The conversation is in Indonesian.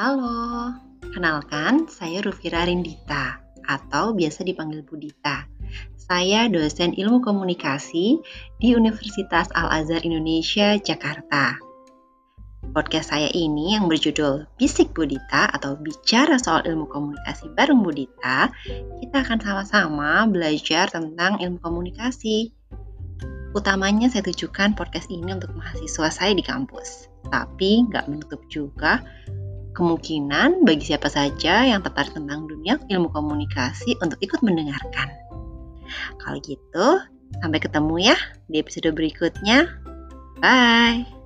Halo, kenalkan saya Rufira Rindita atau biasa dipanggil Budita. Saya dosen ilmu komunikasi di Universitas Al-Azhar Indonesia, Jakarta. Podcast saya ini yang berjudul Bisik Budita atau Bicara Soal Ilmu Komunikasi bareng Budita, kita akan sama-sama belajar tentang ilmu komunikasi. Utamanya saya tujukan podcast ini untuk mahasiswa saya di kampus, tapi nggak menutup juga kemungkinan bagi siapa saja yang tertarik tentang dunia ilmu komunikasi untuk ikut mendengarkan. Kalau gitu, sampai ketemu ya di episode berikutnya. Bye.